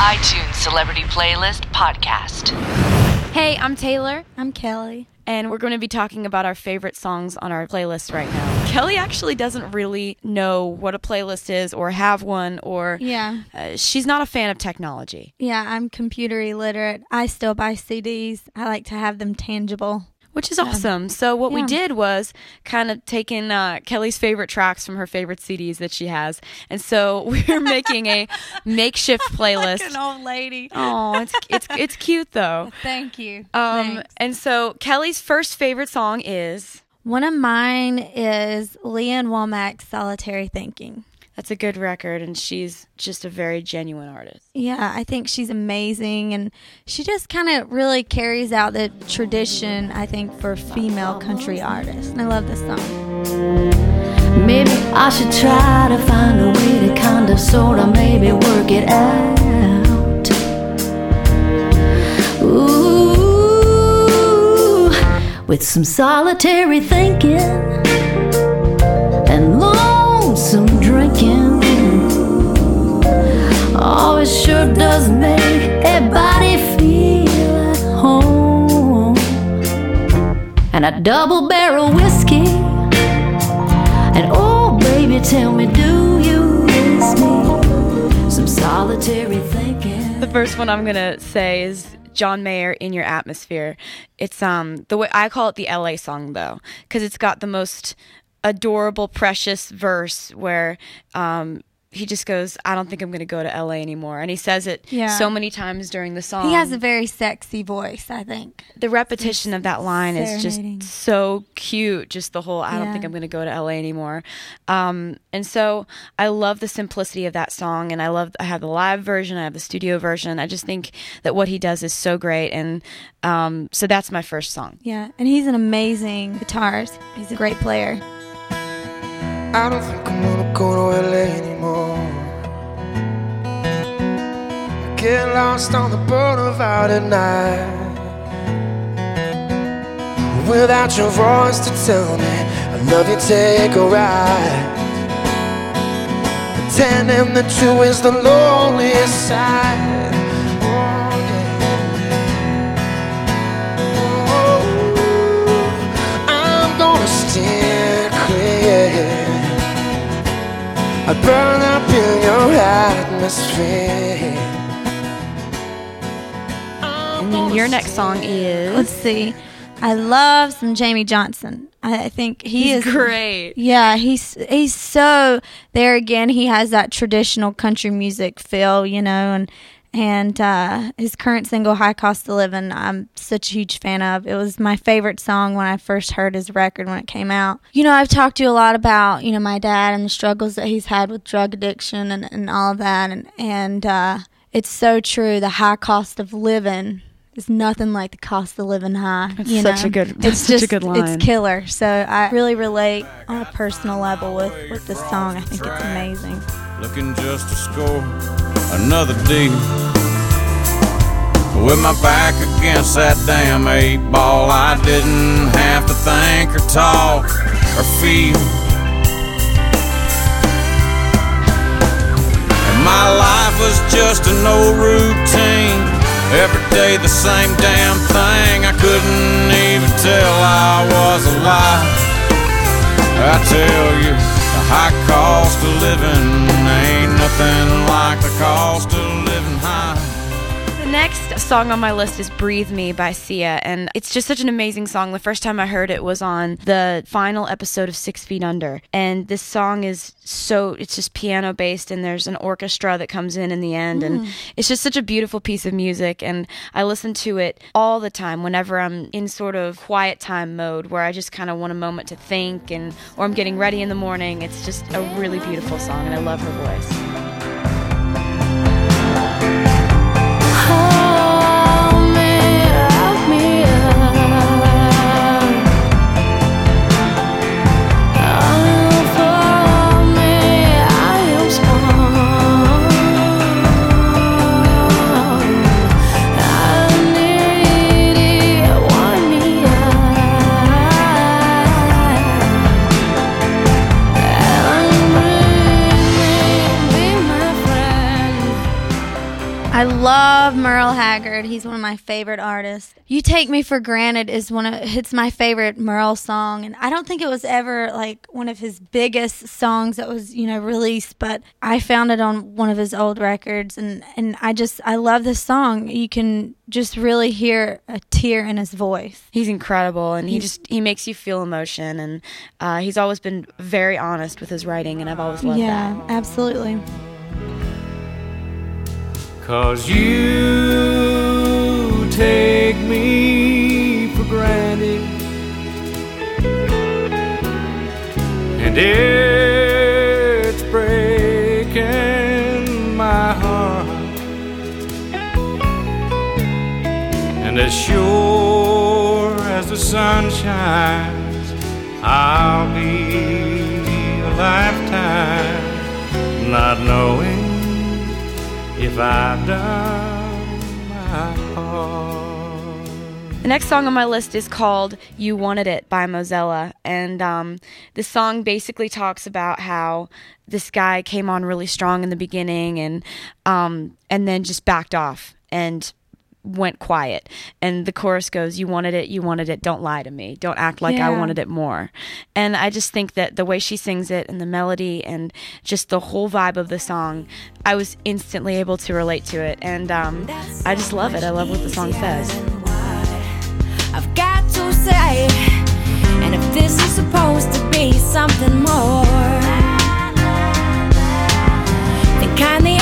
iTunes Celebrity Playlist Podcast. Hey, I'm Taylor, I'm Kelly. and we're going to be talking about our favorite songs on our playlist right now. Kelly actually doesn't really know what a playlist is or have one, or Yeah. uh, she's not a fan of technology, Yeah, I'm computer illiterate. I still buy CDs. I like to have them tangible. Which is awesome. So, what we did was kind of taking uh, Kelly's favorite tracks from her favorite CDs that she has. And so we're making a makeshift playlist. An old lady. Oh, it's, it's, it's cute though. Thank you. Um, Thanks. and so Kelly's first favorite song is One of mine is Lee Ann Womack's Solitary Thinking. That's a good record, and she's just a very genuine artist. Yeah, I think she's amazing and she just kind of really carries out the tradition, I think, for female country artists. And I love this song. Maybe I should try to find a way to kind of sort of maybe work it out. Ooh, with some solitary thinking and lonesome drinking. Oh, it sure does make a body feel at home. And a double barrel whiskey. And oh, baby, tell me, do you miss me? Some solitary thinking. The first one I'm gonna say is John Mayer in your atmosphere. It's um the way I call it the LA song though, because it's got the most adorable, precious verse where um he just goes, "I don't think I'm gonna go to LA anymore," and he says it Yeah. so many times during the song. He has a very sexy voice, I think. the repetition of that line is just so cute. Just the whole, I don't think I'm going to go to LA anymore. Um, and so I love the simplicity of that song, and I love. I have the live version, I have the studio version. I just think that what he does is so great, and um, so that's my first song. Yeah, and he's an amazing guitarist. He's a great player. I don't think I'm gonna go to LA anymore. I get lost on the boulevard at night. Without your voice to tell me, I love you, take a ride. Pretending that you is the loneliest side. Atmosphere. And then your next song is Let's see. I love some Jamey Johnson. I I think he He's is great. Yeah, he's he's so there again. He has that traditional country music feel, you know, and and uh, his current single "High Cost of Living" I'm such a huge fan of. It was my favorite song when I first heard his record when it came out. You know, I've talked to you a lot about you know my dad and the struggles that he's had with drug addiction and, and all of that, and and uh, it's so true. The high cost of living is nothing like the cost of living high. That's you such know? a good- It's that's such a good line. it's killer. So I really relate on a personal level with with this song. I think it's amazing. looking just to score another D. With my back against that damn eight ball, I didn't have to think or talk or feel. And my life was just an old routine. Every day the same damn thing. I couldn't even tell I was alive. I tell you, the high cost of living ain't nothing like cost of living high. The next song on my list is Breathe Me by Sia, and it's just such an amazing song. The first time I heard it was on the final episode of Six Feet Under, and this song is so, it's just piano based, and there's an orchestra that comes in in the end, and mm. it's just such a beautiful piece of music, and I listen to it all the time whenever I'm in sort of quiet time mode where I just kind of want a moment to think, and or I'm getting ready in the morning. It's just a really beautiful song, and I love her voice. Love Merle Haggard. He's one of my favorite artists. You Take Me for Granted is one of it's my favorite Merle song and I don't think it was ever like one of his biggest songs that was, you know, released, but I found it on one of his old records and and I just I love this song. You can just really hear a tear in his voice. He's incredible, and he just he makes you feel emotion, and uh, he's always been very honest with his writing, and I've always loved yeah, that. Yeah, absolutely. Cause you take me for granted. And it's breaking my heart. And as sure as the sun shines I'll be a lifetime not knowing if I've done my part. The next song on my list is called "You Wanted It" by Mozella, and um, this song basically talks about how this guy came on really strong in the beginning, and um, and then just backed off and went quiet. And the chorus goes, "You wanted it, you wanted it. Don't lie to me. Don't act like I wanted it more." And I just think that the way she sings it and the melody and just the whole vibe of the song, I was instantly able to relate to it, and um, I just love it. I love what the song says. I've got to say, and if this is supposed to be something more, then kindly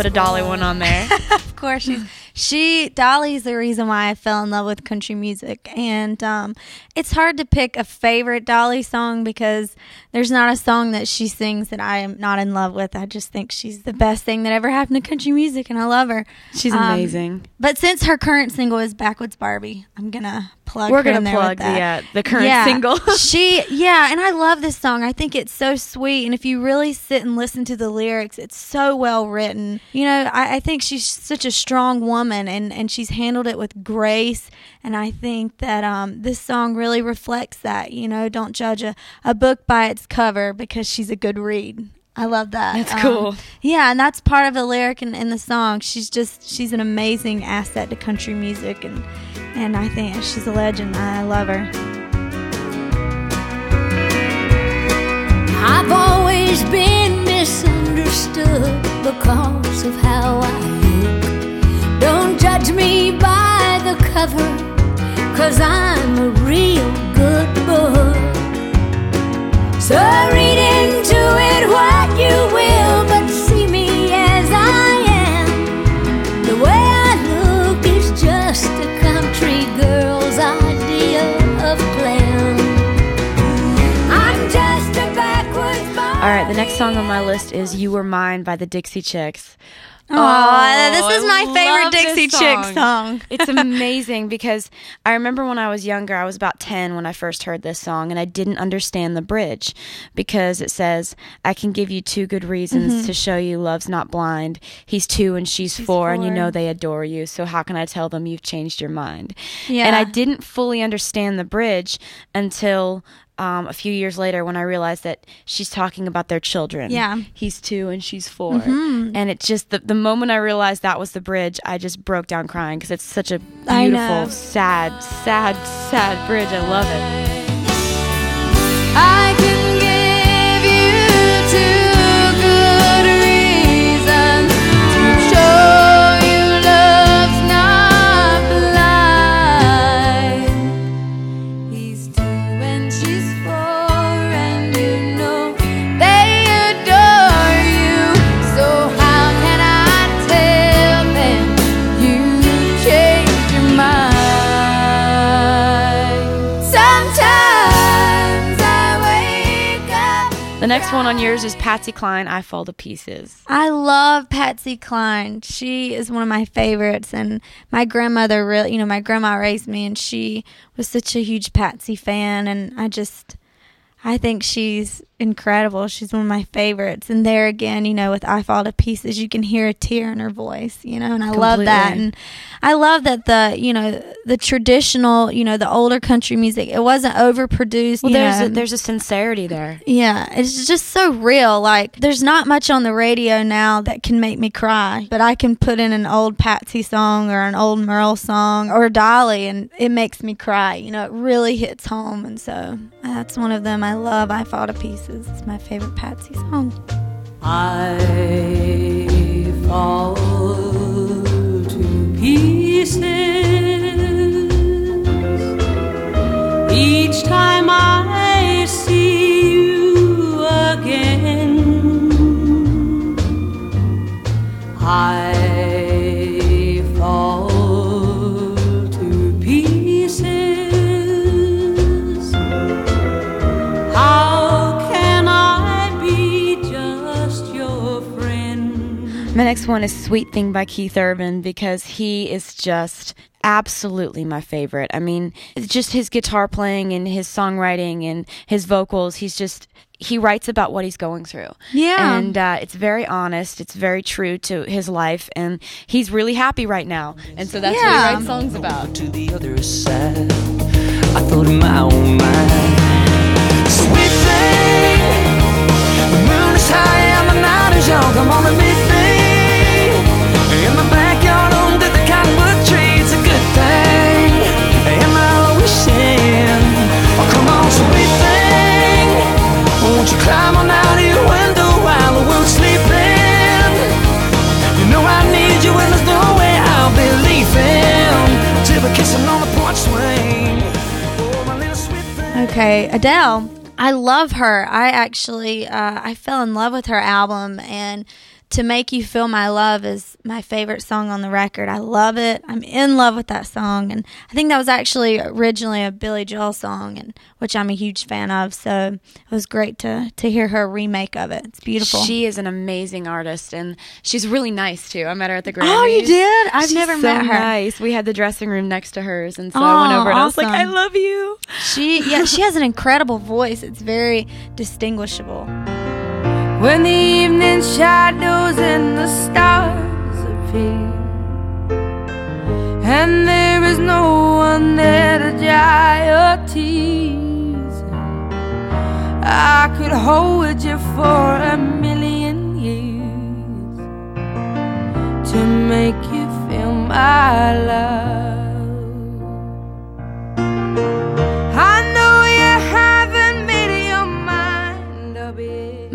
put a Dolly one on there. of course she's she Dolly's the reason why I fell in love with country music and um it's hard to pick a favorite Dolly song because there's not a song that she sings that I am not in love with. I just think she's the best thing that ever happened to country music and I love her. She's Um, amazing. But since her current single is Backwoods Barbie, I'm gonna plug We're gonna plug the uh, the current Yeah. single. she yeah, and I love this song. I think it's so sweet, and if you really sit and listen to the lyrics, it's so well written. You know, I, I think she's such a strong woman, and and she's handled it with grace. And I think that um, this song really reflects that. You know, don't judge a, a book by its cover because she's a good read. I love that. That's Um, cool. Yeah, and that's part of the lyric in, in the song. She's just she's an amazing asset to country music, and and I think she's a legend. I love her. I've always been misunderstood because of how I look. Don't judge me by the cover, cause I'm a real good book. Song on my list is "You Were Mine" by the Dixie Chicks. Oh, this is my favorite Dixie Chick song. it's amazing because I remember when I was younger, I was about 10 when I first heard this song, and I didn't understand the bridge because it says, I can give you two good reasons mm-hmm. to show you love's not blind. He's two and she's, four, and you know they adore you, so how can I tell them you've changed your mind? Yeah. And I didn't fully understand the bridge until. Um, a few years later, when I realized that she's talking about their children. Yeah. Mm-hmm. He's two and she's 4 And it just, the, the moment I realized that was the bridge, I just broke down crying because it's such a beautiful, sad, sad, sad bridge. I love it. I on yours is Patsy Cline, I Fall to Pieces. I love Patsy Cline. She is one of my favorites, and my grandmother really, you know, my grandma raised me, and she was such a huge Patsy fan, and I just, I think she's incredible. She's one of my favorites. And there again, you know, with I Fall to Pieces, you can hear a tear in her voice, you know, and I love that. And I love that the, you know, the traditional, you know, the older country music, it wasn't overproduced. Well, there's know. a, there's a sincerity there. Yeah, it's just so real. Like, there's not much on the radio now that can make me cry, but I can put in an old Patsy song or an old Merle song or Dolly, and it makes me cry. You know, it really hits home. And so that's one of them I love. I Fall to Pieces. It's my favorite Patsy song. I fall to pieces each time I see you again. I My next one is Sweet Thing by Keith Urban because he is just absolutely my favorite. I mean, it's just his guitar playing and his songwriting and his vocals. He's just he writes about what he's going through. Yeah. And uh, it's very honest. It's very true to his life, and he's really happy right now. And so that's what he writes songs about. to the other side. I thought in my own mind. Sweet thing, the moon is high and the night is young. Come on and meet me climb on out your window while sleeping? You know I need you and there's no way I'll be leaving Till we're kissing on the porch swing Oh, Okay, Adele. I love her. I actually uh, I fell in love with her album, and "To Make You Feel My Love" is my favorite song on the record. I love it. I'm in love with that song, and I think that was actually originally a Billy Joel song, and which I'm a huge fan of. So it was great to to hear her remake of it. It's beautiful. She is an amazing artist, and she's really nice too. I met her at the Grammys. Oh, you did? I've She's never so met her. Nice. We had the dressing room next to hers, and so I went Oh, over and I was like, "I love you." She yeah, she has an incredible voice. It's very distinguishable. When the evening shadows and the stars appear, and there is no one there to dry your tears, I could hold you for a million years to make you feel my love.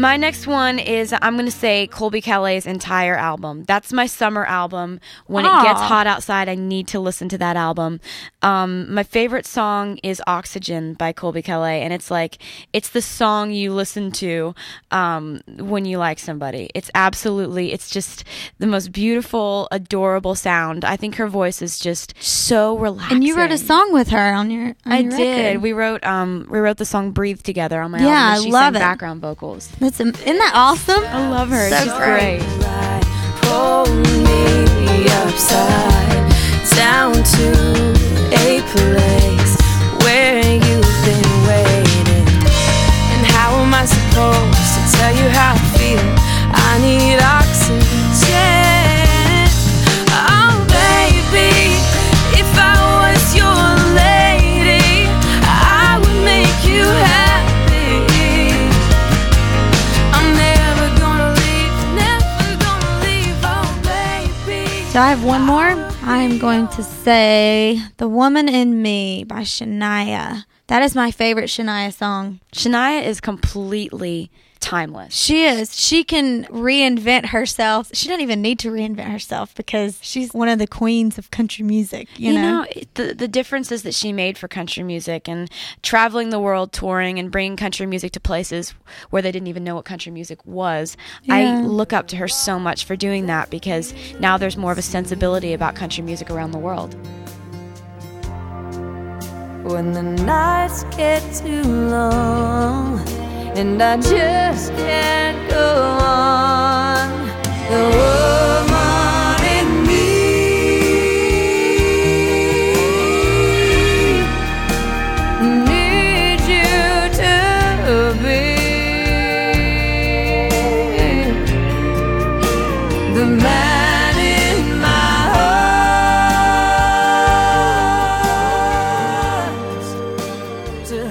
My next one is I'm going to say Colbie Caillat' entire album. That's my summer album. When it gets hot outside, I need to listen to that album. Um, my favorite song is Oxygen by Colbie Caillat, and it's like it's the song you listen to um, when you like somebody. It's absolutely, it's just the most beautiful, adorable sound. I think her voice is just so relaxing. And you wrote a song with her on your. On I your did. record. We wrote um we wrote the song "Breathe" together on my Yeah, album. and I love sang it. background vocals. That's am- isn't that awesome? I love her. So She's great. great. I have one more. I'm going to say "The Woman in Me" by Shania. That is my favorite Shania song. Shania is completely timeless. She is. She can reinvent herself. She doesn't even need to reinvent herself because she's one of the queens of country music. You, You, know. know, the the differences that she made for country music and traveling the world touring and bringing country music to places where they didn't even know what country music was. I look up to her so much for doing that because now there's more of a sensibility about country music around the world. When the nights get too long and I just can't go on. The woman in me needs you to be the man.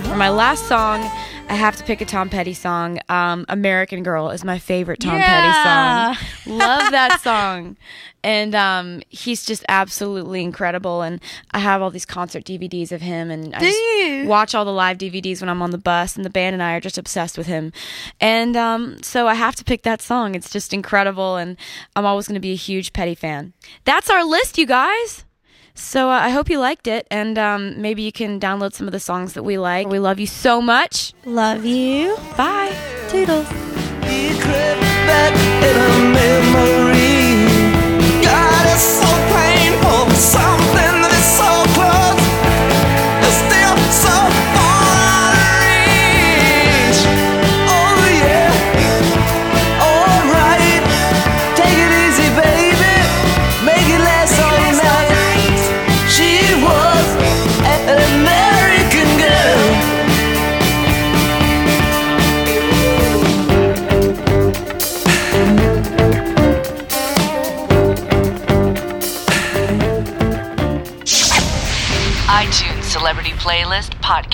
For my last song, I have to pick a Tom Petty song. Um, American Girl is my favorite Tom Yeah. Petty song. Love that song. And um, he's just absolutely incredible. And I have all these concert DVDs of him. And I just watch all the live DVDs when I'm on the bus. And the band and I are just obsessed with him. And um, so I have to pick that song. It's just incredible. And I'm always going to be a huge Petty fan. That's our list, you guys. So uh, I hope you liked it, and um, maybe you can download some of the songs that we like. We love you so much. Love you. Bye. Toodles. He Playlist Podcast.